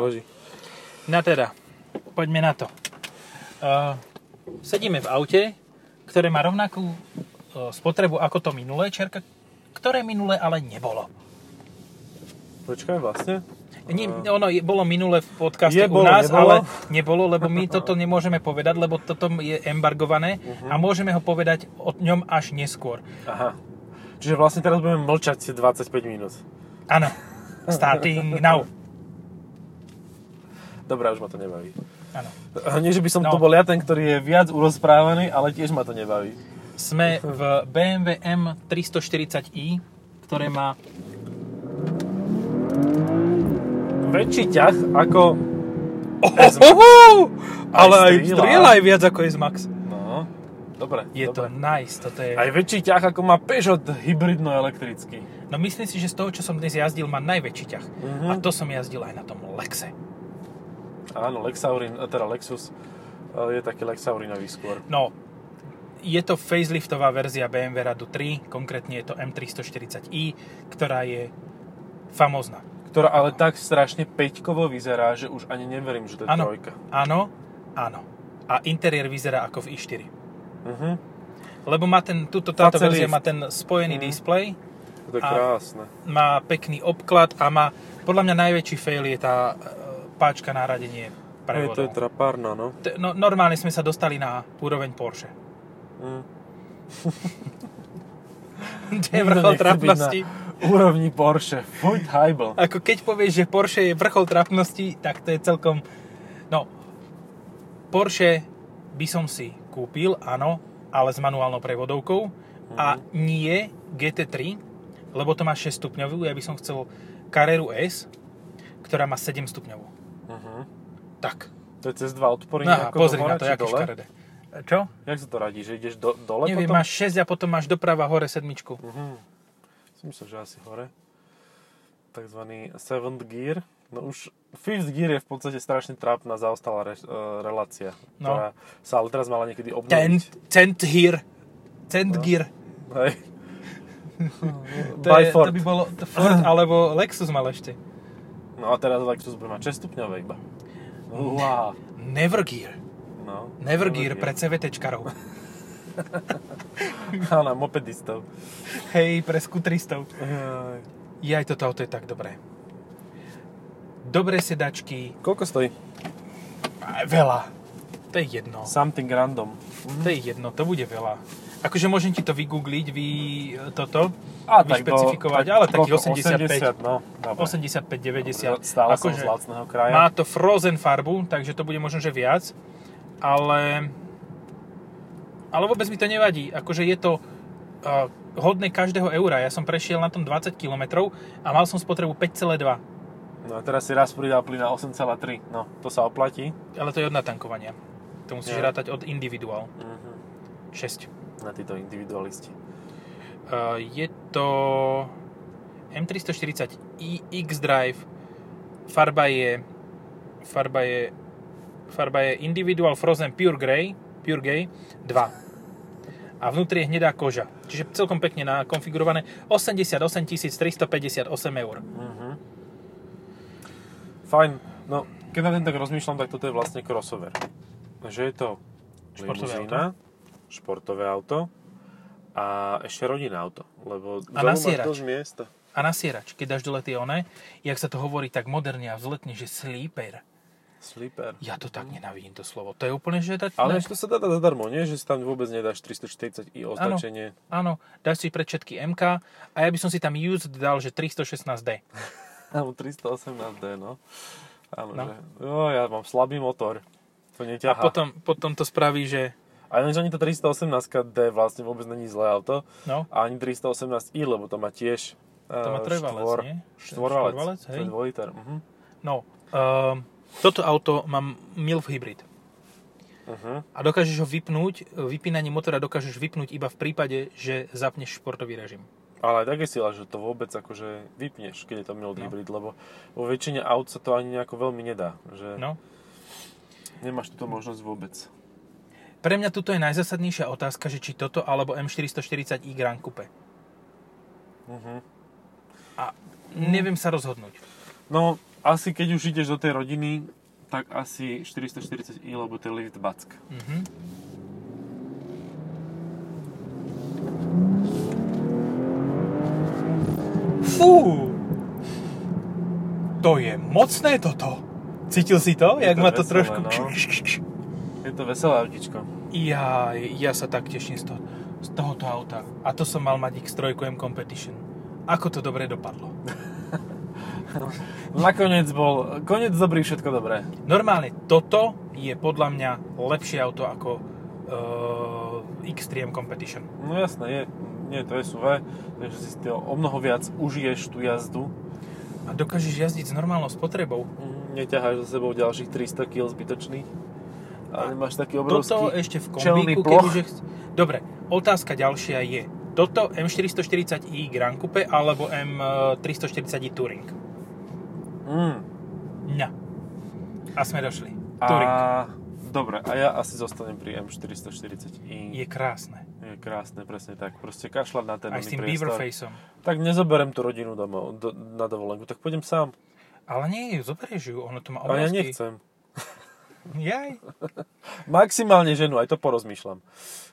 Boži. No teda, poďme na to. Uh, sedíme v aute, ktoré má rovnakú uh, spotrebu ako to minulé čerka, ktoré minulé ale nebolo. Počkaj, vlastne? Nie, ono je, bolo minulé v podcaste Je, u bolo, nás, nebolo? ale nebolo, lebo my toto nemôžeme povedať, lebo toto je embargované Mhm. a môžeme ho povedať o ňom až neskôr. Aha. Čiže vlastne teraz budeme mlčať tie 25 minút. Áno, starting now. Dobrá, už ma to nebaví. Áno. Nie, že by som No. to bol ja ten, ktorý je viac urozprávaný, ale tiež ma to nebaví. Sme v BMW M340i, ktoré má Väčší ťah ako... Ohoho! Ale Aj strieľa. aj viac ako S-Max. No, dobre. Je to dobre. nice, toto je... Aj väčší ťah ako má Peugeot hybridno-elektrický. No myslím si, že z toho, čo som dnes jazdil, má najväčší ťah. Mhm. A to som jazdil aj na tom Lexe. Áno, Lexaurin, teda Lexus eh, je taký Lexaurinový skôr. No, je to faceliftová verzia BMW Radu 3, konkrétne je to M340i, ktorá je famózna. Ktorá ale tak strašne peťkovo vyzerá, že už ani neverím, že to je Áno, trojka. áno, áno. A interiér vyzerá ako v i4. Mhm. Lebo má ten, túto, táto Facelift. verzia má ten spojený Mhm. displej, To je krásne. má pekný obklad a má, podľa mňa najväčší fail je tá páčka náradenie Hej, to je prevodov. trapárna, no. T- no, normálne sme sa dostali na úroveň Porsche. Mm. To je vrchol trapnosti. Úrovni Porsche. Fuj, hajbl. Ako keď povieš, že Porsche je vrchol trapnosti, tak to je celkom... No, Porsche by som si kúpil, áno, ale s manuálnou prevodovkou a nie GT3, lebo to má 6 stupňovú, ja by som chcel Carreru S, ktorá má 7 stupňovú. Mhm. Tak. To je cez dva otvory No a nejako pozri na to, dole? škaredé. Čo? Jak sa to radí, že ideš do, dole Neviem, potom? máš 6 a potom máš doprava hore sedmičku. Mhm. Som myslel, že asi hore. Takzvaný seventh gear. No už fifth gear je v podstate strašne trápna zaostalá re, uh, relácia, No. ktorá sa ale teraz mala niekedy Tent, obnoviť. tent here. Tent No. gear. Hej. To, je, to by bolo Ford alebo Lexus mal ešte. No a teraz Lexus bude mať 6 stupňové iba. Wow. Never gear. No. Never gear pre CVTčkarov. Áno, mopedistov. Hej, pre skutristov. Jaj. Jaj, toto auto je tak dobré. Dobré sedačky. Koľko stojí? Aj, veľa. To je jedno. Something random. To je jedno, to bude veľa. Akože môžem ti to vygoogliť, vy toto, A tak do- vyšpecifikovať, ale takých koľko? 85. 80, no, dobre. 85-90. Stále som Akože z lacného kraja. Má to frozen farbu, takže to bude možno, že viac. Ale... Ale vôbec mi to nevadí. Akože je to uh, hodné každého eura. Ja som prešiel na tom 20 km a mal som spotrebu 5,2. No a teraz si raz pridal plyn na 8,3. No, to sa oplatí. Ale to je od natankovania. To musíš Ja. rátať od individuál. Mhm. 6. Na títo individualisti. Uh, je to M340 i X-Drive. Farba je farba je farba je Individual Frozen Pure Grey, Pure Grey 2. A vnútri je hnedá koža. Čiže celkom pekne nakonfigurované. 88 358 eur. Mhm. Fajn. No, keď na ten tak rozmýšľam, tak toto je vlastne crossover. Že je to Športové limuzína, športové auto a ešte rodinné auto, lebo A vzadu máš dosť miesta. A nasierač, keď dáš dole tie one, jak sa to hovorí tak moderne a vzletne, že sleeper. Sleeper. Ja to tak nenávidím to slovo. To je úplne, že... dať- Ale to sa dá dať zadarmo, nie? Že si tam vôbec nedáš 340i označenie. Áno, dáš si pre všetky MK a ja by som si tam used dal, že 316D. Alebo 318D, no. Áno, No. že... Jo, ja mám slabý motor. To A neťahá. potom, potom to spraví, že... A ináč ani to 318D vlastne vôbec není zlé auto. No, A ani 318i, lebo to má tiež to má eh, trojvalec, štvor, nie? Štvorvalec. Štvorvalec, hej. dvojiter. Mhm. No, um, toto auto mám MILF hybrid. Mhm. A dokážeš ho vypnúť, vypínanie motora dokážeš vypnúť iba v prípade, že zapneš športový režim. Ale aj tak je sila, že to vôbec akože vypneš, keď je to mild No. hybrid, lebo vo väčšine aut sa to ani nejako veľmi nedá. Že No. Nemáš túto možnosť vôbec. Pre mňa tuto je najzásadnejšia otázka, že či toto alebo M440i Grand Coupe. Mhm. A neviem sa rozhodnúť. No, asi keď už ideš do tej rodiny, tak asi 440i, lebo to je lift back. Mhm. Fú! To je mocné toto. Cítil si to? Je Jak to ma to trošku... no. Je to veselé autičko. Ja, ja sa tak teším z, toho, z tohoto auta. A to som mal mať X3 M Competition. Ako to dobre dopadlo. Nakoniec bol, koniec dobrý, všetko dobré. Normálne, toto je podľa mňa lepšie auto ako uh, X3 M Competition. No jasné, je, nie, to je SUV, takže si to o mnoho viac užiješ tú jazdu. A dokážeš jazdiť s normálnou spotrebou. Mm, Neťaháš za sebou ďalších 300 kg zbytočných. A nemáš taký Toto obrovský ešte v kombíku, kebyže... Dobre, otázka ďalšia je. Toto M440i Grand Coupe alebo M340i Touring? Mm. Ňa. A sme došli. Touring. A, dobre, a ja asi zostanem pri M440i. Je krásne. Je krásne, presne tak. Proste kašľať na ten Aj s tým priestor. Beaverfaceom. Tak nezoberem tú rodinu domov, do, na dovolenku, tak pôjdem sám. Ale nie, zoberieš ju, ono to má A ja obrovský... nechcem. Jaj. Maximálne ženu, aj to porozmýšľam.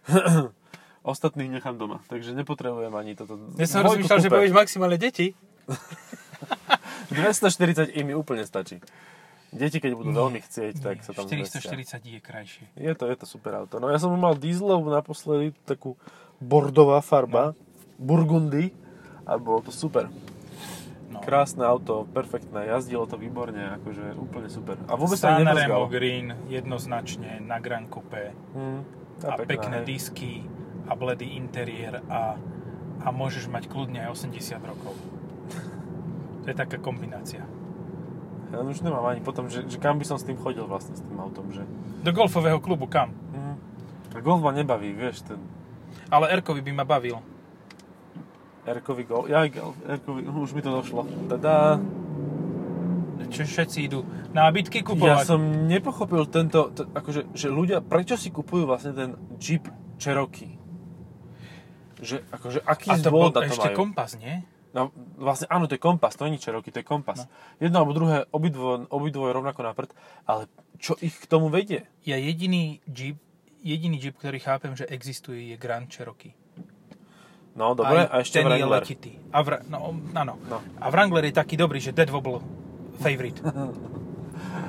Ostatných nechám doma, takže nepotrebujem ani toto. Ja som Dvojku rozmýšľal, že kúpe. povieš maximálne deti. 240 i mi úplne stačí. Deti, keď budú veľmi chcieť, tak sa tam zmestia. 440 je krajšie. Je to, je to super auto. No ja som mal dieselovú naposledy, takú bordová farba, burgundy, a bolo to super. No. Krásne auto, perfektné, jazdilo to výborne, akože úplne super. A vôbec sa Sanremo nebrzgalo. Green jednoznačne na Grand Coupe Hm, a, pekná, pekné hej. disky a bledý interiér a, a môžeš mať kľudne aj 80 rokov. To je taká kombinácia. Ja už nemám ani potom, že, že kam by som s tým chodil vlastne, s tým autom, že... Do golfového klubu kam? A golf ma nebaví, vieš, ten Ale Erkovi by ma bavil. Erkový golf, ja Erkový, už mi to došlo. Tada. Čo všetci idú nábytky Ja kupovať. som nepochopil tento, t- akože, že ľudia, prečo si kupujú vlastne ten Jeep Cherokee? Že, akože, aký a to bol to ešte majú? kompas, nie? No, vlastne áno, to je kompas, to nie je Cherokee, to je kompas. No. Jedno alebo druhé, obidvo, obidvoje rovnako na prd, ale čo ich k tomu vedie? Ja jediný Jeep, jediný Jeep, ktorý chápem, že existuje, je Grand Cherokee. No, dobre, a ešte ten je Wrangler. letitý. A, vr- no, áno. No. a Wrangler je taký dobrý, že Dead Wobble favorite.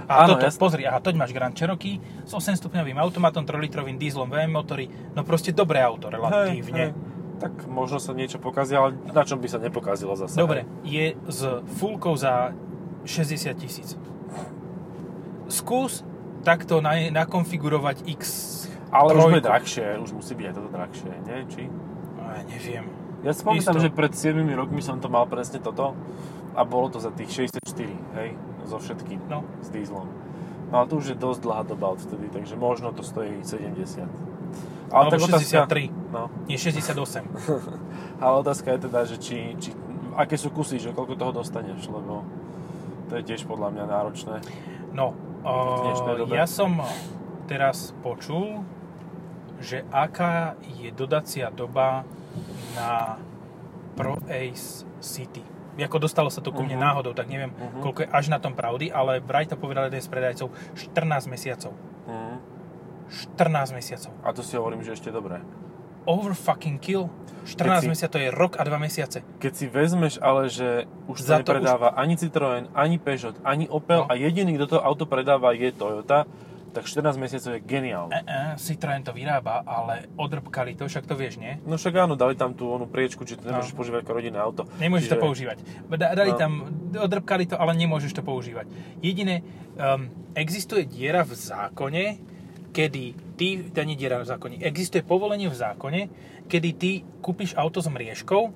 A Áno, toto, jasné. pozri, a toď máš Grand Cherokee s 8-stupňovým automatom, 3-litrovým dieselom VM motory, no proste dobré auto relatívne. Hej, hej. Tak možno sa niečo pokazí, ale na čom by sa nepokazilo zase? Dobre, je s fullkou za 60 tisíc. Skús takto na, nakonfigurovať X Ale už bude trojku. drahšie, už musí byť aj toto drahšie, nie? Či? Ja neviem. Ja si pamätám, že pred 7 rokmi som to mal presne toto a bolo to za tých 64, hej, so všetkým, No. s dieslom. No ale to už je dosť dlhá doba odvtedy, takže možno to stojí 70. Alebo tak otázka- 63. No, Nie 68. ale otázka je teda, že či, či, aké sú kusy, že koľko toho dostaneš, lebo to je tiež podľa mňa náročné. No, uh, dobe. ja som teraz počul, že aká je dodacia doba na Pro Ace City. Ako dostalo sa to ku mne Mhm. náhodou, tak neviem, Mhm. koľko je až na tom pravdy, ale vraj to povedal jeden z predajcov, 14 mesiacov. Mhm. 14 mesiacov. A to si hovorím, že ešte dobré. Over fucking kill. 14 si- mesiacov, je rok a 2 mesiace. Keď si vezmeš ale, že už to Za to nepredáva ani Citroën, ani Peugeot, ani Opel No. a jediný, kto to auto predáva je Toyota, tak 14 mesiacov je geniálne. E, e, Citroën to vyrába, ale odrbkali to, však to vieš, nie? No však áno, dali tam tú onú priečku, či to nemôžeš No. používať ako rodinné auto. Nemôžeš to Čiže- používať. Da- Dali No. tam, odrbkali to, ale nemôžeš to používať. Jediné, um, existuje diera v zákone, kedy ty, to nie diera v zákone, existuje povolenie v zákone, kedy ty kúpiš auto s mriežkou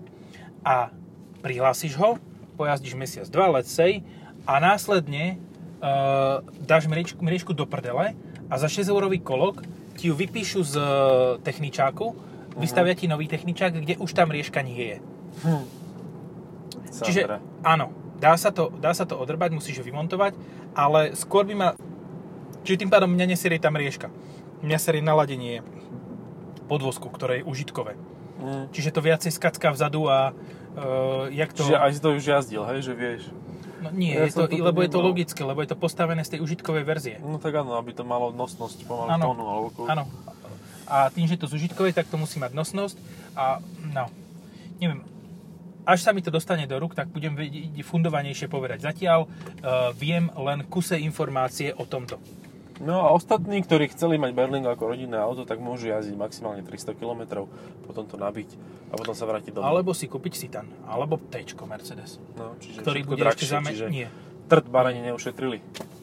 a prihlásiš ho, pojazdíš mesiac, dva, let's say, a následne uh, dáš mriežku, mriežku do prdele a za 6 eurový kolok ti ju vypíšu z uh, techničáku, vystavia ti nový techničák, kde už tá mriežka nie je. Hm. Čiže Sandra. áno, dá sa, to, dá sa to odrbať, musíš ho vymontovať, ale skôr by ma... Čiže tým pádom mňa neserie tá mriežka. Mňa serie naladenie podvozku, ktoré je užitkové. Hm. Čiže to viacej skacká vzadu a uh, jak to... Čiže aj si to už jazdil, hej, že vieš. No nie, Ja je to, lebo je to logické, lebo je to postavené z tej užitkovej verzie. No tak áno, aby to malo nosnosť pomaly Áno. tónu. Alebo koľko. Áno. A tým, že je to z užitkovej, tak to musí mať nosnosť a no, neviem, až sa mi to dostane do rúk, tak budem vedieť fundovanejšie povedať. Zatiaľ uh, viem len kuse informácie o tomto. No a ostatní, ktorí chceli mať Berlingo ako rodinné auto, tak môžu jazdiť maximálne 300 km, potom to nabiť a potom sa vrátiť domov. Alebo si kúpiť Citan, alebo T Mercedes, no, čiže ktorý bude drahšie, ešte zame... čiže Nie. Trd barani neušetrili.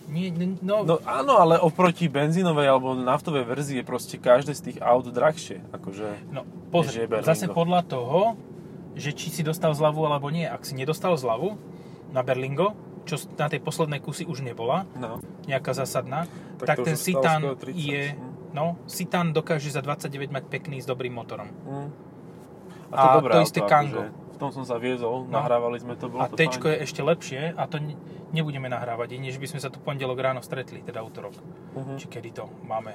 Nie, no, No áno, ale oproti benzínovej alebo naftovej verzii je proste každé z tých aut drahšie. Akože, no pozri, zase podľa toho, že či si dostal zľavu alebo nie. Ak si nedostal zľavu na Berlingo, čo na tej poslednej kusy už nebola, no. nejaká zásadná, Tak tak, to ten Citan skoro 30. je... Hm. No, Citan dokáže za 29 mať pekný s dobrým motorom. Mm. A dobré to isté akože Kango. V tom som sa viezol, No. nahrávali sme to, bolo A to T fajn. je ešte lepšie a to ne- nebudeme nahrávať, že by sme sa tu pondelok ráno stretli, teda útorok. Mhm. Či kedy to máme.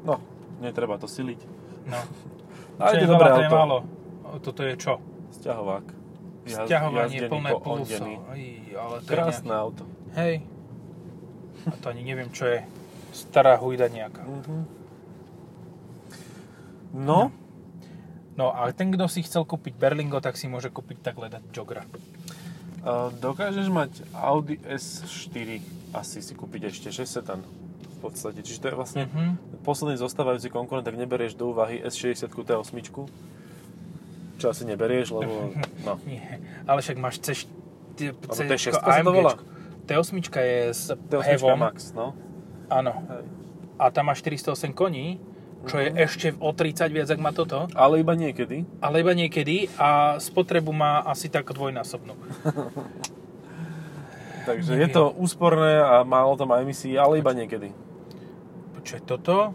No, netreba to siliť. No. Ale Čo je dobré to auto. málo. Toto je čo? Sťahovák. Sťahovanie plné. Aj, ale to Krásne je auto. nejaký... Hej. A to ani neviem, čo je. Stará hujda nejaká. Mhm. No, No a ten, kto si chcel kúpiť Berlingo, tak si môže kúpiť tak ledať Jogra. uh, dokážeš mať Audi S4 asi si kúpiť ešte 6 sedan v podstate. Čiže to je vlastne Mhm. posledný zostávajúci konkurent, tak neberieš do úvahy S60 T8, čo asi neberieš, lebo no, Nie, ale však máš C, C, T6 sa to volá? T8 je s T8 Hevom, Max, no. áno. A tam má 408 koní, čo je ešte o 30 viac, ak má toto, Ale iba niekedy. ale iba niekedy a spotrebu má asi tak dvojnásobnú. Takže je Neviem. to úsporné a málo tam aj emisí, ale iba niekedy. Počuaj, toto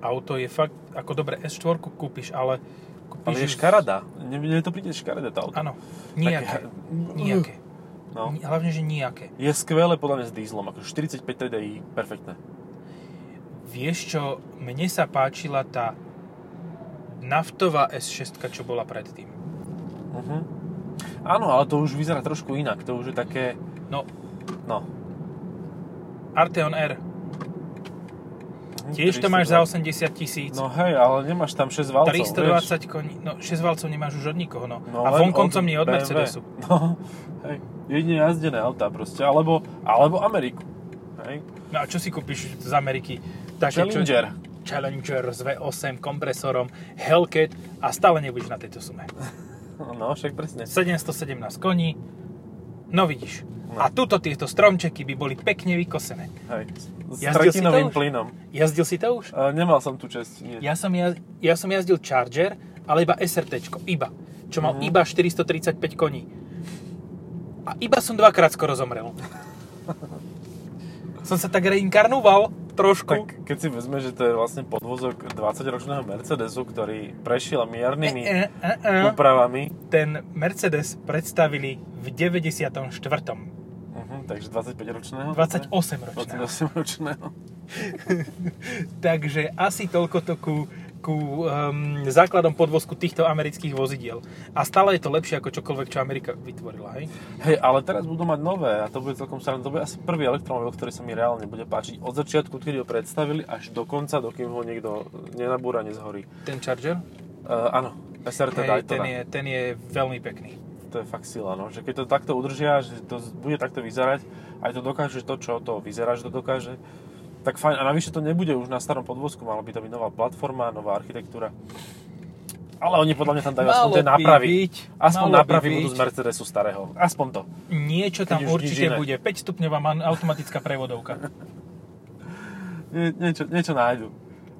auto je fakt, ako dobre, S4 kúpiš, ale kúpiš... Ale je škarada. Mne, to príde škaredé tá auto. Áno, nijaké. Také- Nijaké. No. Hlavne, že nijaké. Je skvelé podľa mňa s dízlom, ako 45 TDI, perfektné. Vieš čo, mne sa páčila tá naftová S6, čo bola predtým. Uh-huh. Áno, ale to už vyzerá trošku inak. To už je také, No, no. Arteon R. Tiež to máš za 320. 80 tisíc. No hej, ale nemáš tam 6 valcov, 320 koní. No, 6 valcov nemáš už od nikoho, no. No, a vonkoncom nie od BMW. Mercedesu. No, hej. Jedine jazdené autá proste, alebo, alebo Ameriku. Hej. No a čo si kúpiš z Ameriky? Také, Challenger. Čo, Challenger s V8 kompresorom, Hellcat a stále nebudeš na tejto sume. No, však presne. 717 koní, no vidíš. No. A tuto tieto stromčeky by boli pekne vykosené. Hej. S Jazdil si to tretinovým už? plynom. Jazdil si to už? Uh, nemal som tu čest, nie. Ja som, jaz, ja som jazdil Charger, ale iba SRT, iba. Čo mal Mhm. iba 435 koní. A iba som dvakrát skoro zomrel. som sa tak reinkarnoval trošku. Tak keď si vezme, že to je vlastne podvozok 20-ročného Mercedesu, ktorý prešiel miernymi E, e, e, e. úpravami, Ten Mercedes predstavili v 94. uh-huh, takže 25-ročného. 28 ročného. 28-ročného. Takže asi toľko to ku, ku um, základom podvozku týchto amerických vozidiel. A stále je to lepšie ako čokoľvek, čo Amerika vytvorila, hej? Hej, ale teraz budú mať nové a to bude celkom sranda. To bude asi prvý elektromobil, ktorý sa mi reálne bude páčiť od začiatku, kedy ho predstavili, až do konca, dokým ho niekto nenabúra, nezhorí. Ten Charger? Uh, áno, SRT Hej, Daytona. ten, je, ten je veľmi pekný. To je fakt sila, no. Že keď to takto udržia, že to bude takto vyzerať, aj to dokáže to, čo to vyzerá, že to dokáže, tak fajn. A navyše to nebude už na starom podvozku, mala by to byť nová platforma, nová architektúra. Ale oni podľa mňa tam dajú aspoň tie nápravy. byť, aspoň by nápravy budú z Mercedesu starého. Aspoň to. Niečo tam určite bude. 5 stupňová man- automatická prevodovka. Nie, niečo, niečo nájdu.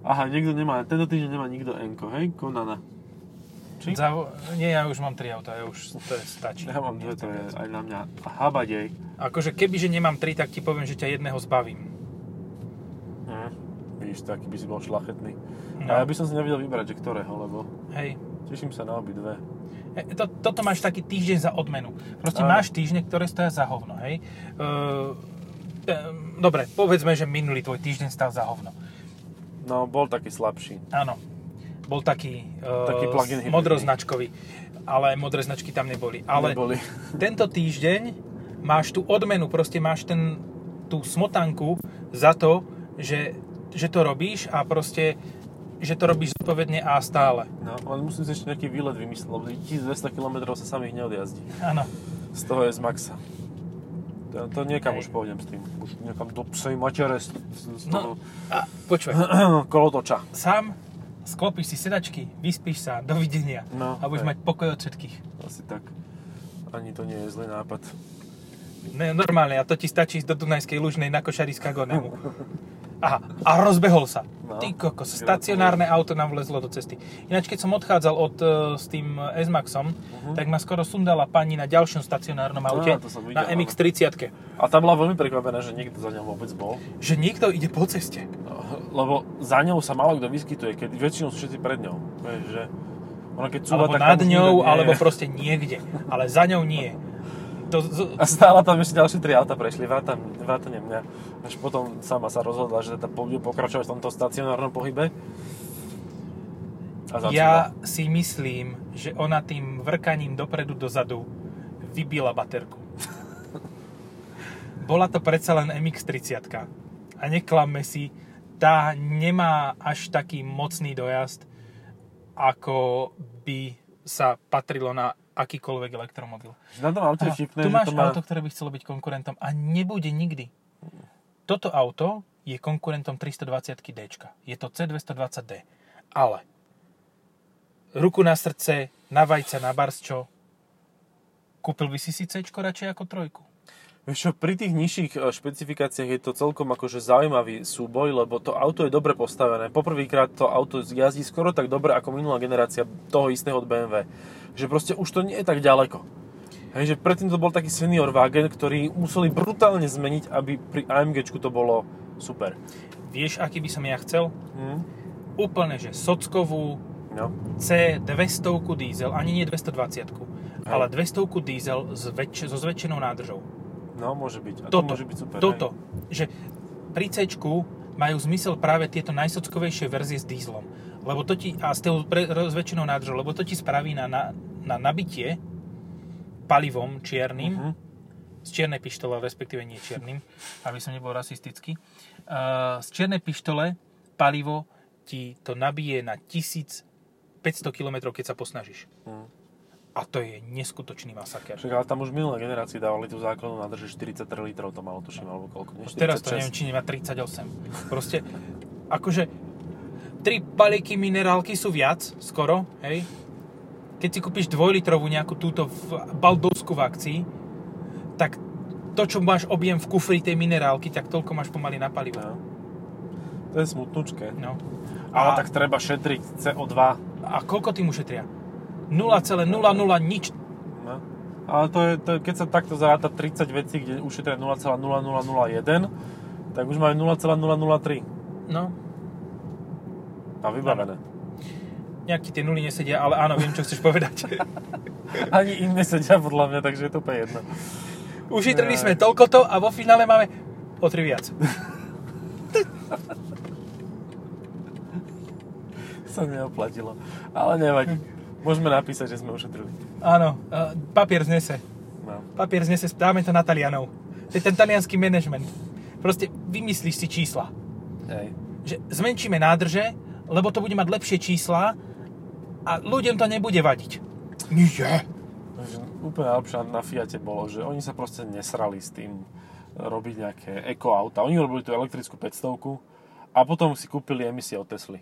Aha, niekto nemá, tento týždeň nemá nikto Enko, hej? Konana. Či? Za, nie, ja už mám 3 auta, ja už to je, stačí. Ja mám dve, to je aj na mňa habadej. Akože keby, že nemám 3, tak ti poviem, že ťa jedného zbavím. Hm. Vidíš, taký by si bol šlachetný. No. A ja by som si nevedel vybrať, že ktorého, lebo Hej. teším sa na obidve. E, To, toto máš taký týždeň za odmenu. Proste Áno. máš týždne, ktoré stoja za hovno, hej? Uh, dobre, povedzme, že minulý tvoj týždeň stal za hovno. No, bol taký slabší. Áno. Bol taký, uh, Taký plug-in modroznačkový. Ale modré značky tam neboli. Ale Neboli. tento týždeň máš tú odmenu, proste máš ten, tú smotanku za to, že, že to robíš a proste že to robíš zodpovedne a stále. No, ale musím si ešte nejaký výlet vymyslieť, lebo 1200 km sa samých neodjazdí. Áno. Z toho je z maxa. To, to niekam Hej. už pôjdem s tým. Už niekam do psej matere z, z, z No, toho a kolotoča. sám sklopíš si sedačky, vyspíš sa, dovidenia No, a budeš hej. mať pokoj od všetkých. Asi tak. Ani to nie je zlý nápad. Ne, normálne, a to ti stačí ísť do Dunajskej Lužnej na košari z Kagonemu. Aha, a rozbehol sa. No, Ty kokos, stacionárne auto nám vlezlo do cesty. Ináč, keď som odchádzal od, e, s tým S-Maxom, tak ma skoro sundala pani na ďalšom stacionárnom aute, som videl, na MX-30. A tá bola veľmi prekvapená, že niekto za ňou vôbec bol. Že niekto ide po ceste. Lebo za ňou sa málo kto vyskytuje, keď väčšinou sú všetci pred ňou. Vieš, že ona keď cúva, Alebo tak nad tam ňou, alebo proste niekde. Ale za ňou nie. To, z, A stála tam ešte ďalšie tri auta prešli, vrátane, vrátane mňa. Až potom sama sa rozhodla, že teda bude pokračovať v tomto stacionárnom pohybe. A ja si myslím, že ona tým vrkaním dopredu dozadu vybila baterku. Bola to predsa len MX-30 a neklamme si, tá nemá až taký mocný dojazd, ako by sa patrilo na akýkoľvek elektromobil. Na tom aute Aha, vtipné, tu máš to má... auto, ktoré by chcelo byť konkurentom a nebude nikdy. Toto auto je konkurentom 320 D. Je to C220D. Ale ruku na srdce, na vajca, na barsčo, kúpil by si si C radšej ako trojku. Vieš čo, pri tých nižších e, špecifikáciách je to celkom akože zaujímavý súboj, lebo to auto je dobre postavené. Poprvýkrát to auto jazdí skoro tak dobre ako minulá generácia toho istého od BMW. Že proste už to nie je tak ďaleko. Hej, že predtým to bol taký senior wagen, ktorý museli brutálne zmeniť, aby pri AMGčku to bolo super. Vieš, aký by som ja chcel? Hm? Úplne, že sockovú No. C200 diesel, ani nie 220 ale 200 diesel s väč- so zväčšenou nádržou. No, môže byť. A toto, to môže byť super. toto, že pri C majú zmysel práve tieto najsockovejšie verzie s dieselom. Lebo to ti, a s tou zväčšenou nádržou, lebo to ti spraví na, na, na nabitie palivom čiernym, Mhm. z čiernej pištole, respektíve nie čiernym, aby som nebol rasistický. Uh, z čiernej pištole palivo ti to nabije na 1500 km, keď sa posnažíš. Mhm. A to je neskutočný masaker. Však ale tam už minulé generácie dávali tú základnú nádrž, že 43 litrov to malo, tuším, alebo koľko, nie? Teraz to 46. neviem, či nemá 38. Proste, akože, tri balíky minerálky sú viac, skoro, hej. Keď si kúpiš dvojlitrovú nejakú túto v baldovskú v akcii, tak to, čo máš objem v kufri tej minerálky, tak toľko máš pomaly na palivo. No. To je smutnučké. No. Ale A- tak treba šetriť CO2. A koľko tým ušetria? 0,00 nič. No. Ale to je, to keď sa takto zaráta 30 vecí, kde ušetria 0,0001, tak už majú 0,003 No, a vybavené. nejak ti tie nuly nesedia, ale áno, viem, čo chceš povedať. Ani im nesedia podľa mňa, takže je to úplne jedno. Ušetrili sme toľkoto a vo finále máme o 3 viac. Sa neoplatilo. Ale nevadí. Môžeme napísať, že sme ušetrili. Áno, a papier znese. No. Papier znese, dáme to na Talianov. To je ten talianský management. Proste vymyslíš si čísla. Hej. Že zmenšíme nádrže, lebo to bude mať lepšie čísla a ľuďom to nebude vadiť. Nie. Takže úplne najlepšie na Fiate bolo, že oni sa proste nesrali s tým robiť nejaké eko auta. Oni robili tú elektrickú 500 a potom si kúpili emisie od Tesly.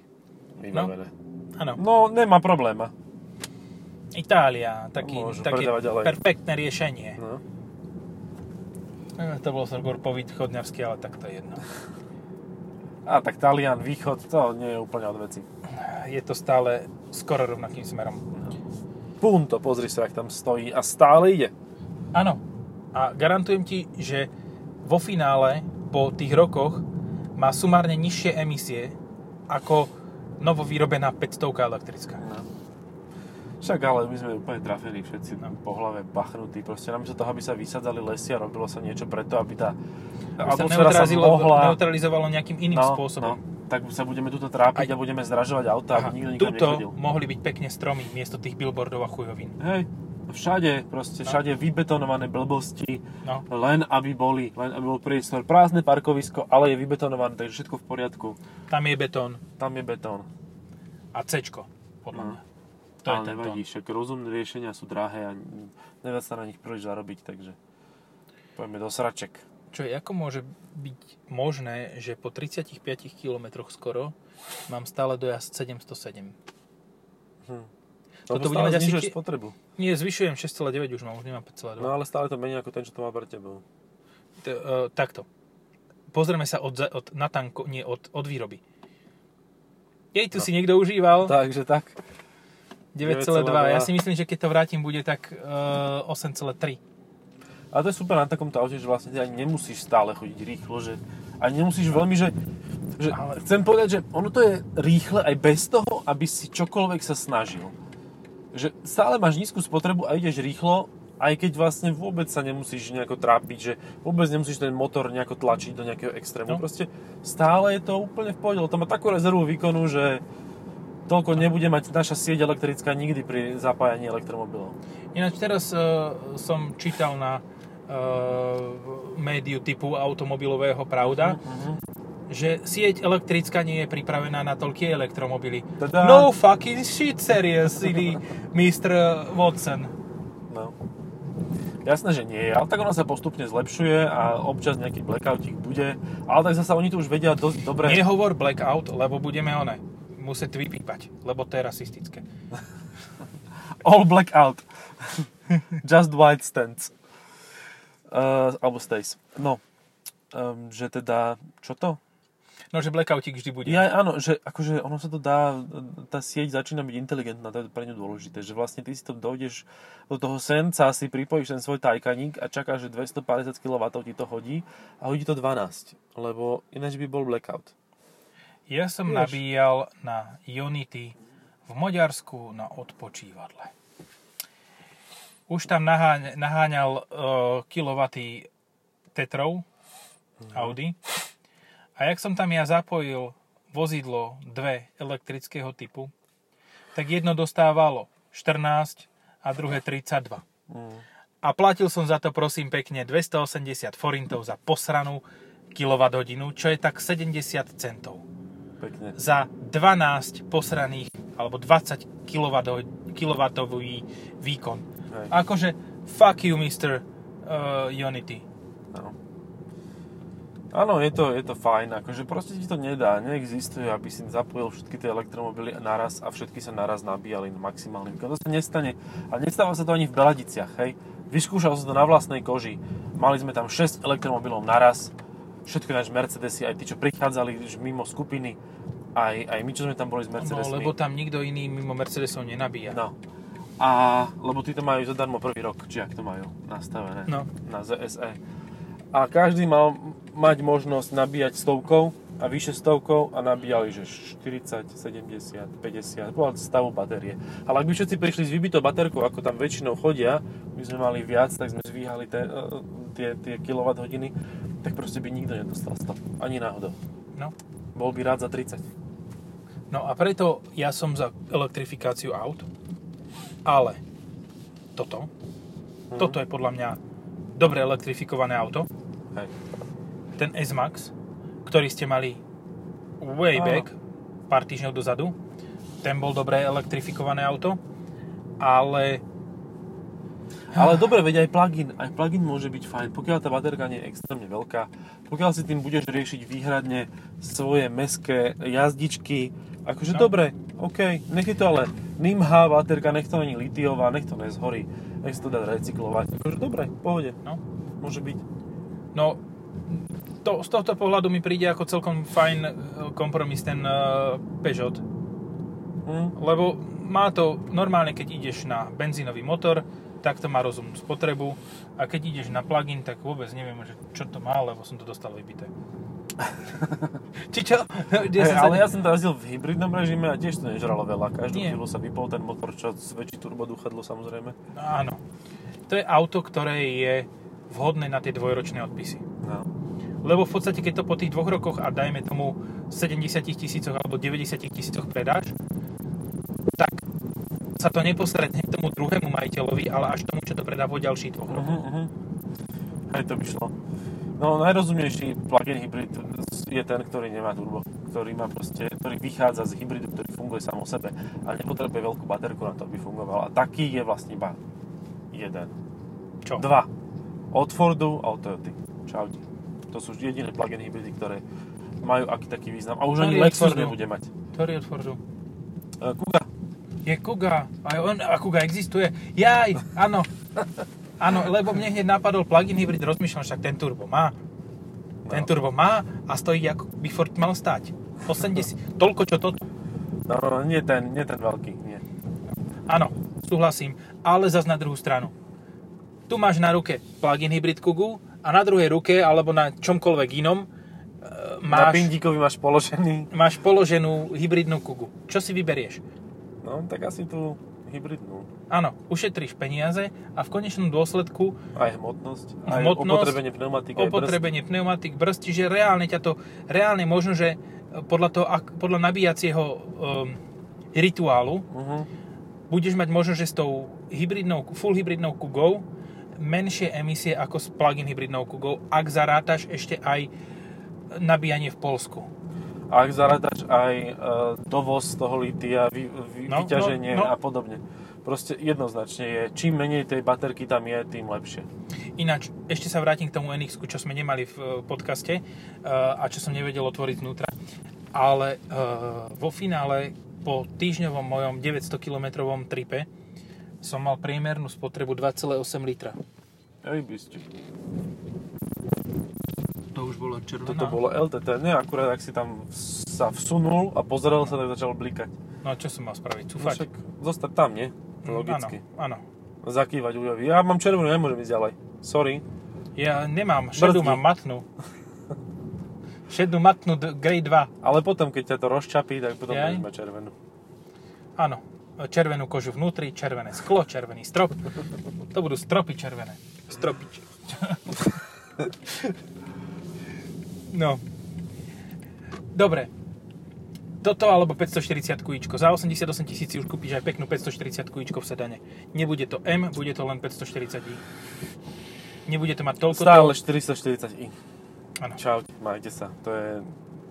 Vybavené. Áno. No, nemá probléma. Itália, taký, Môžu také perfektné riešenie. No. Eh, To bol skôr povít chodňarský, ale tak to je jedno. A tak Talian, východ, to nie je úplne od veci. Je to stále skoro rovnakým smerom. Punto, pozri sa, ak tam stojí a stále ide. Áno. A garantujem ti, že vo finále, po tých rokoch, má sumárne nižšie emisie ako novo vyrobená 500 elektrická. No. Však ale my sme úplne trafení všetci No. po hlave bachnutí. Proste namiesto toho, aby sa vysadzali lesy a robilo sa niečo preto, aby tá sa atmosféra sa mohla... neutralizovalo nejakým iným no, spôsobom. No, tak sa budeme tuto trápiť Aj- a budeme zdražovať auta, Aha, aby nikto nikam tuto nechodil. mohli byť pekne stromy miesto tých billboardov a chujovín. Hej, Všade, proste, No. všade vybetonované blbosti, No. len aby boli, len aby bol priestor. Prázdne parkovisko, ale je vybetonované, takže všetko v poriadku. Tam je betón Tam je betón. a Cčko, podľa No. To je ale ten nevadí, tón. však rozumné riešenia sú drahé a nedá sa na nich príliš zarobiť, takže poďme do sraček. Čo je, ako môže byť možné, že po 35 km skoro mám stále dojazd 707? Hm. Toto Lebo bude stále mať asi spotrebu. Nie, zvyšujem 6,9 už mám, už nemám 5,2. No ale stále to menej ako ten, čo to má pre tebou. T- uh, takto. Pozrieme sa od, od, na tanko, nie od, od výroby. Jej, tu No. si niekto užíval. Takže tak. 9,2. Ja si myslím, že keď to vrátim, bude tak uh, 8,3. A to je super na takomto aute, že vlastne ty ani nemusíš stále chodiť rýchlo, že ani nemusíš veľmi, že, že Ale- chcem povedať, že ono to je rýchle aj bez toho, aby si čokoľvek sa snažil. Že stále máš nízku spotrebu a ideš rýchlo, aj keď vlastne vôbec sa nemusíš nejako trápiť, že vôbec nemusíš ten motor nejako tlačiť do nejakého extrému. No. Proste stále je to úplne v pohode, to má takú rezervu výkonu, že toľko nebude mať naša sieť elektrická nikdy pri zapájaní elektromobilov. Ináč teraz uh, som čítal na uh, médiu typu automobilového Pravda, Mhm. že sieť elektrická nie je pripravená na toľké elektromobily. Teda- No fucking shit, seriously, Mr. Watson. No. Jasné, že nie je, ale tak ona sa postupne zlepšuje a občas nejaký blackoutík bude, ale tak zase oni to už vedia dosť dobre. Nehovor blackout, lebo budeme one musieť vypípať, lebo to je rasistické. All blackout. Just white stands. Uh, alebo stays. No, um, že teda, čo to? No, že blackoutík vždy bude. Ja, áno, že akože ono sa to dá, tá sieť začína byť inteligentná, to je pre ňu dôležité, že vlastne ty si to dojdeš do toho senca, si pripojíš ten svoj tajkaník a čakáš, že 250 kW ti to hodí a hodí to 12, lebo ináč by bol blackout. Ja som Vieš. nabíjal na Unity v Maďarsku na odpočívadle. Už tam naháň, naháňal uh, kilowaty Tetrov Audi. A jak som tam ja zapojil vozidlo dve elektrického typu, tak jedno dostávalo 14 a druhé 32. Mm. A platil som za to, prosím pekne, 280 forintov za posranú kWh, čo je tak 70 centov Pekne. za 12 posraných alebo 20 kW výkon. Hej. Akože fuck you, Mr. Uh, Unity. Áno. Áno, je to, je to fajn, akože proste ti to nedá, neexistuje, aby si zapojil všetky tie elektromobily naraz a všetky sa naraz nabíjali na maximálny výkon. To sa nestane a nestáva sa to ani v Beladiciach, hej. Vyskúšal som to na vlastnej koži, mali sme tam 6 elektromobilov naraz, všetko náš Mercedesy, aj tí, čo prichádzali mimo skupiny, aj, aj my, čo sme tam boli s No, Mercedesmi. lebo tam nikto iný mimo Mercedesov nenabíja. No. A, lebo tí to majú zadarmo prvý rok, či ak to majú nastavené No. na ZSE. A každý mal mať možnosť nabíjať stovkou a vyše stovkou a nabíjali, že 40, 70, 50, podľa stavu batérie. Ale ak by všetci prišli s vybitou baterkou, ako tam väčšinou chodia, my sme mali viac, tak sme zvíhali tie, eh, tie, tie kWh, tak proste by nikto nedostal 100. Ani náhodou. No. Bol by rád za 30. no a preto ja som za elektrifikáciu aut, ale toto, Mhm. toto je podľa mňa dobre elektrifikované auto. Hej. Ten S-Max, ktorý ste mali way Áno. back, pár týždňov dozadu, ten bol dobre elektrifikované auto, ale Ale dobre, veď aj plugin, aj plugin môže byť fajn, pokiaľ tá baterka nie je extrémne veľká, pokiaľ si tým budeš riešiť výhradne svoje meské jazdičky, akože No. dobre, OK, nech je to ale NIMH baterka, nech to není litiová, nech to nezhorí, nech sa to dá recyklovať, akože dobre, pohode, no, môže byť. no to, z tohto pohľadu mi príde ako celkom fajn e, kompromis ten uh, Peugeot, Hm? lebo má to normálne, keď ideš na benzínový motor, tak to má rozumnú spotrebu a keď ideš na plug-in, tak vôbec neviem, že čo to má, lebo som to dostal vybité. Či čo? Kde Hey, ale ja som to jazdil v hybridnom režime a tiež to nežralo veľa, každú Nie. chvíľu sa vypol ten motor, čo zväčší turbodúchadlo samozrejme. Áno. To je auto, ktoré je vhodné na tie dvojročné odpisy. No. Lebo v podstate, keď to po tých dvoch rokoch a dajme tomu 70 tisícoch alebo 90 tisícoch predáš, tak sa to neposredne k tomu druhému majiteľovi, ale až tomu, čo to predá vo ďalší dvoch rokoch. Uh-huh, uh-huh. Aj to by šlo. No, najrozumnejší plug-in hybrid je ten, ktorý nemá turbo. Ktorý, má proste, ktorý vychádza z hybridu, ktorý funguje sám o sebe a nepotrebuje veľkú baterku na to, aby fungoval. A taký je vlastne iba jeden. Čo? Dva. Od Fordu a od Toyoty. Čauti. To sú jediné plug-in hybridy, ktoré majú aký taký význam. A už ani Ktorý od Lexus nebude mať. Ktorý od Fordu? Uh, Kuga. Je Kuga. Aj on, a Kuga existuje. Jaj, áno. Áno, lebo mne hneď napadol plug-in hybrid, rozmýšľam, však ten turbo má. Ten No. turbo má a stojí ako by Ford mal stať. 80, toľko čo toto. No, nie ten, nie ten veľký, nie. Áno, súhlasím, ale zas na druhú stranu. Tu máš na ruke plug-in hybrid Kugu a na druhej ruke, alebo na čomkoľvek inom, e, Na máš, pindíkovi máš položený. máš položenú hybridnú Kugu. Čo si vyberieš? No, tak asi tú hybridnú. Áno, ušetríš peniaze a v konečnom dôsledku Aj hmotnosť. Aj Hmotnosť, opotrebenie pneumatik. aj brzd. opotrebenie pneumatik, brzd, čiže reálne ťa to, reálne možno, že podľa, toho, podľa nabíjacieho um, rituálu Uh-huh. budeš mať možno, že s tou hybridnou, full hybridnou kugou menšie emisie ako s plug-in hybridnou kugou, ak zarátaš ešte aj nabíjanie v Polsku. A ak zarátaš aj e, dovoz toho litia, vy, vy, No, vyťaženie no, no. a podobne. Proste jednoznačne je, čím menej tej baterky tam je, tým lepšie. Ináč, ešte sa vrátim k tomu NX, čo sme nemali v eh, podcaste eh, a čo som nevedel otvoriť znútra. Ale eh, vo finále po týždňovom mojom 900 km tripe som mal priemernú spotrebu 2,8 litra. Ej, by ste. To už bolo červená. Toto bolo LTT, ne? Akurát, ak si tam sa vsunul a pozeral sa, tak začal blikať. No čo som mal spraviť? No Cúfať? však zostať tam, nie? Mm, Logicky. Áno, áno. Zakývať ujovi. Ja mám červenú, nemôžem ísť ďalej. Sorry. Ja nemám, šedú mám matnú. Šedú matnú d- grade 2. Ale potom, keď ťa to rozčapí, tak potom Jaj. budeš mať červenú. Áno, červenú kožu vnútri, červené sklo, červený strop. To budú stropy červené. Stropiči. No. Dobre. Toto alebo 540 kujíčko. Za 88 tisíc už kúpiš aj peknú 540 kujíčko v sedane. Nebude to M, bude to len 540 i. Nebude to mať toľko Stále toho. 440i. Áno. Čaute, majte sa. To je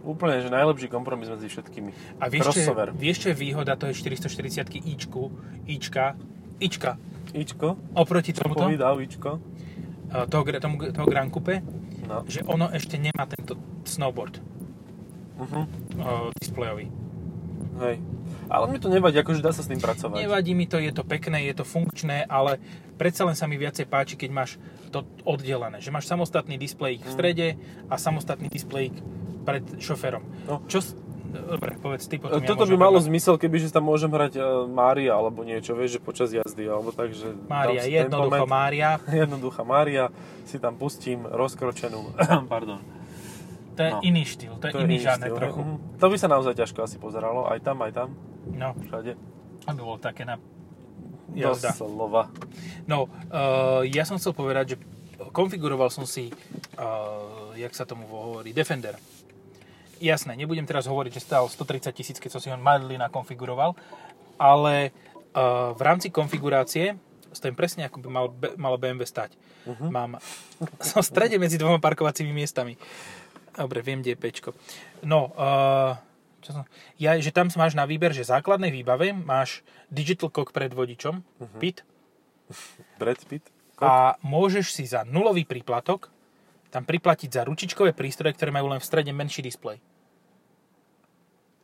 úplne že najlepší kompromis medzi všetkými. A vieš, čo, je- Crossover. vieš, čo je výhoda toho 440 ičku, ička, ička, Ičko, oproti čo tomuto, povedal Ičko? eh, toho, tomu, toho Grand Coupe, No. že ono ešte nemá tento snowboard Uh-huh. uh, displejový. Hej. Ale mi to nevadí, akože dá sa s tým pracovať. Nevadí mi to, je to pekné, je to funkčné, ale predsa len sa mi viacej páči, keď máš to oddelené. Že máš samostatný displejík v strede a samostatný displejík pred šoférom. No. Čo... Dobre, povedz ty potom. ja Toto by môžem malo povedať. zmysel, keby že tam môžem hrať uh, Mária alebo niečo, vieš, že počas jazdy, alebo tak, že... Mária, jednoducho tempomet. Mária. Jednoduchá Mária, si tam pustím rozkročenú, pardon. To je No. iný štýl, to je iný žáner štýl, trochu. mhm. To by sa naozaj ťažko asi pozeralo, aj tam, aj tam, No, všade. aby bolo také na jazda. Doslova. No, uh, ja som chcel povedať, že konfiguroval som si, uh, jak sa tomu hovorí, Defender. Jasné, nebudem teraz hovoriť, že stál 130 tisíc, keď som si ho madly nakonfiguroval, ale uh, v rámci konfigurácie stojím presne, ako by mal, malo BMW stať. Uh-huh. Mám, som v strede medzi dvoma parkovacími miestami. Dobre, viem, kde je pečko. No, uh, čo som, ja, že tam máš na výber, že základnej výbave máš digital cock pred vodičom, uh-huh. PIT, Brad Pitt? a môžeš si za nulový príplatok tam priplatiť za ručičkové prístroje, ktoré majú len v strede menší displej.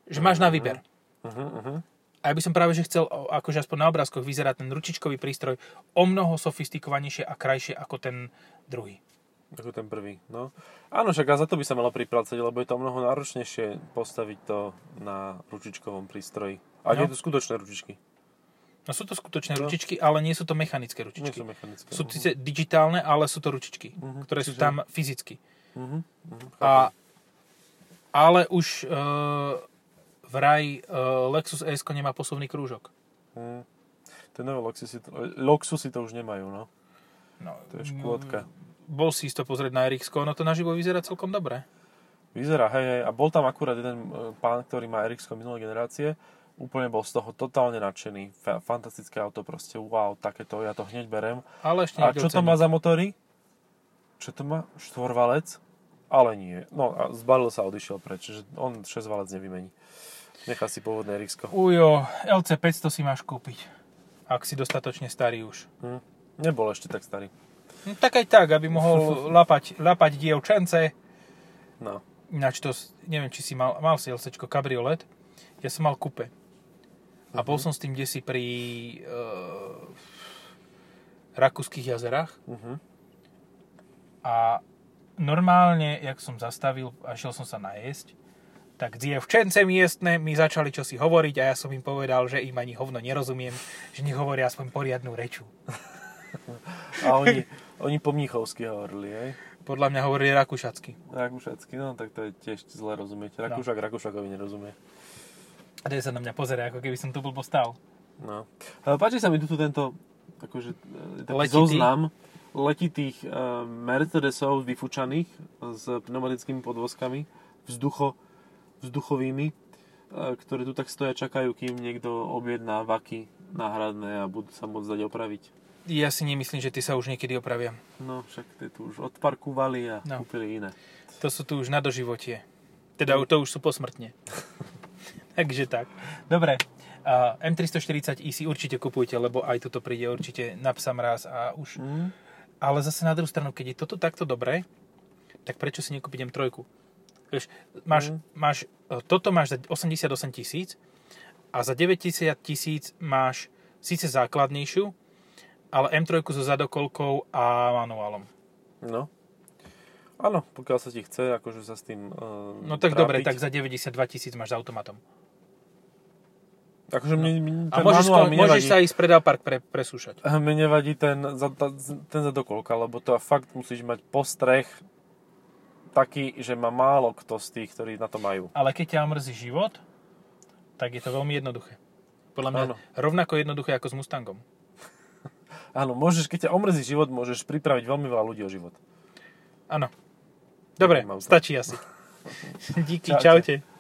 Že máš na výber. Uh-huh, uh-huh. A ja by som práve že chcel, akože aspoň na obrázkoch vyzerá ten ručičkový prístroj o mnoho sofistikovanejšie a krajšie ako ten druhý. Ako ten prvý, no. Áno, však a za to by sa malo pripracať, lebo je to mnoho náročnejšie postaviť to na ručičkovom prístroji. A No. nie to skutočné ručičky. No sú to skutočné No. ručičky, ale nie sú to mechanické Nie ručičky. sú mechanické. Sú síce digitálne, ale sú to ručičky, Mhm, ktoré sú čiže- tam fyzicky. Uh-huh, uh-huh, A, ale už uh, vraj uh, Lexus ES nemá posuvný krúžok. uh Ten nové Loxusy to, Loxusy to už nemajú, no. No, To je škôdka. Bol si to pozrieť na RX, ono to naživo vyzerá celkom dobre. Vyzerá, hej, hej. A bol tam akurát jeden e, pán, ktorý má RX minulé generácie Úplne bol z toho totálne nadšený. Fa- fantastické auto proste, wow, takéto, ja to hneď berem. Ale ešte A čo to má za motory? Čo to má? Štvorvalec? Ale nie. No a zbalil sa a odišiel preč, že on 6 valec nevymení. Nechá si pôvodné Rixko. Ujo, LC500 si máš kúpiť. Ak si dostatočne starý už. Hm. Nebol ešte tak starý. No, tak aj tak, aby mohol lapať, lapať dievčence. No. Ináč to, neviem, či si mal, mal si LCčko kabriolet. Ja som mal kupe. A bol som s tým desi pri uh, Rakúskych jazerách. Uh-huh. A normálne, jak som zastavil a šiel som sa najesť, tak dievčence miestne mi začali čosi hovoriť a ja som im povedal, že im ani hovno nerozumiem, že nech hovoria aspoň poriadnu reču. A oni, oni po mníchovsky hovorili, hej? Podľa mňa hovorili rakúšacky. Rakúšacky, no tak to je tiež zle rozumieť. Rakúšak Rakúšakovi nerozumie. A teď sa na mňa pozera, ako keby som tu blbo stál. No. Páči sa mi tu tento akože, e, taký Letitý? zoznam letitých uh, Mercedesov vyfúčaných s pneumatickými podvozkami, vzducho, vzduchovými, uh, ktoré tu tak stoja, čakajú, kým niekto objedná vaky náhradné a budú sa môcť dať opraviť. Ja si nemyslím, že ty sa už niekedy opravia. No, však tie tu už odparkúvali a No. kúpili iné. To sú tu už na doživotie. Teda to už sú posmrtne. Takže tak. Dobre. A M340i si určite kupujte, lebo aj toto príde určite na psa mraz a už... Mm. Ale zase na druhú stranu, keď je toto takto dobré, tak prečo si nekúpiť M3? Vieš, máš, Mm. máš, e, toto máš za 88 tisíc a za 90 tisíc máš síce základnejšiu, ale M3 so zadokolkou a manuálom. No. Áno, pokiaľ sa ti chce, akože sa s tým uh, No tak dobre, tak za 92 tisíc máš s automatom. Akože mne, mne, A ten môžeš, manuál mi môžeš nevadí. sa ísť predal park pre, presúšať. Mne nevadí ten, ten zadokolka, lebo to fakt musíš mať postreh taký, že má málo kto z tých, ktorí na to majú. Ale keď ťa mrzí život, tak je to veľmi jednoduché. Podľa mňa Áno. rovnako jednoduché ako s Mustangom. Áno, môžeš, keď ťa omrzí život, môžeš pripraviť veľmi veľa ľudí o život. Áno. Dobre, stačí asi. Díky, Čaute. čaute.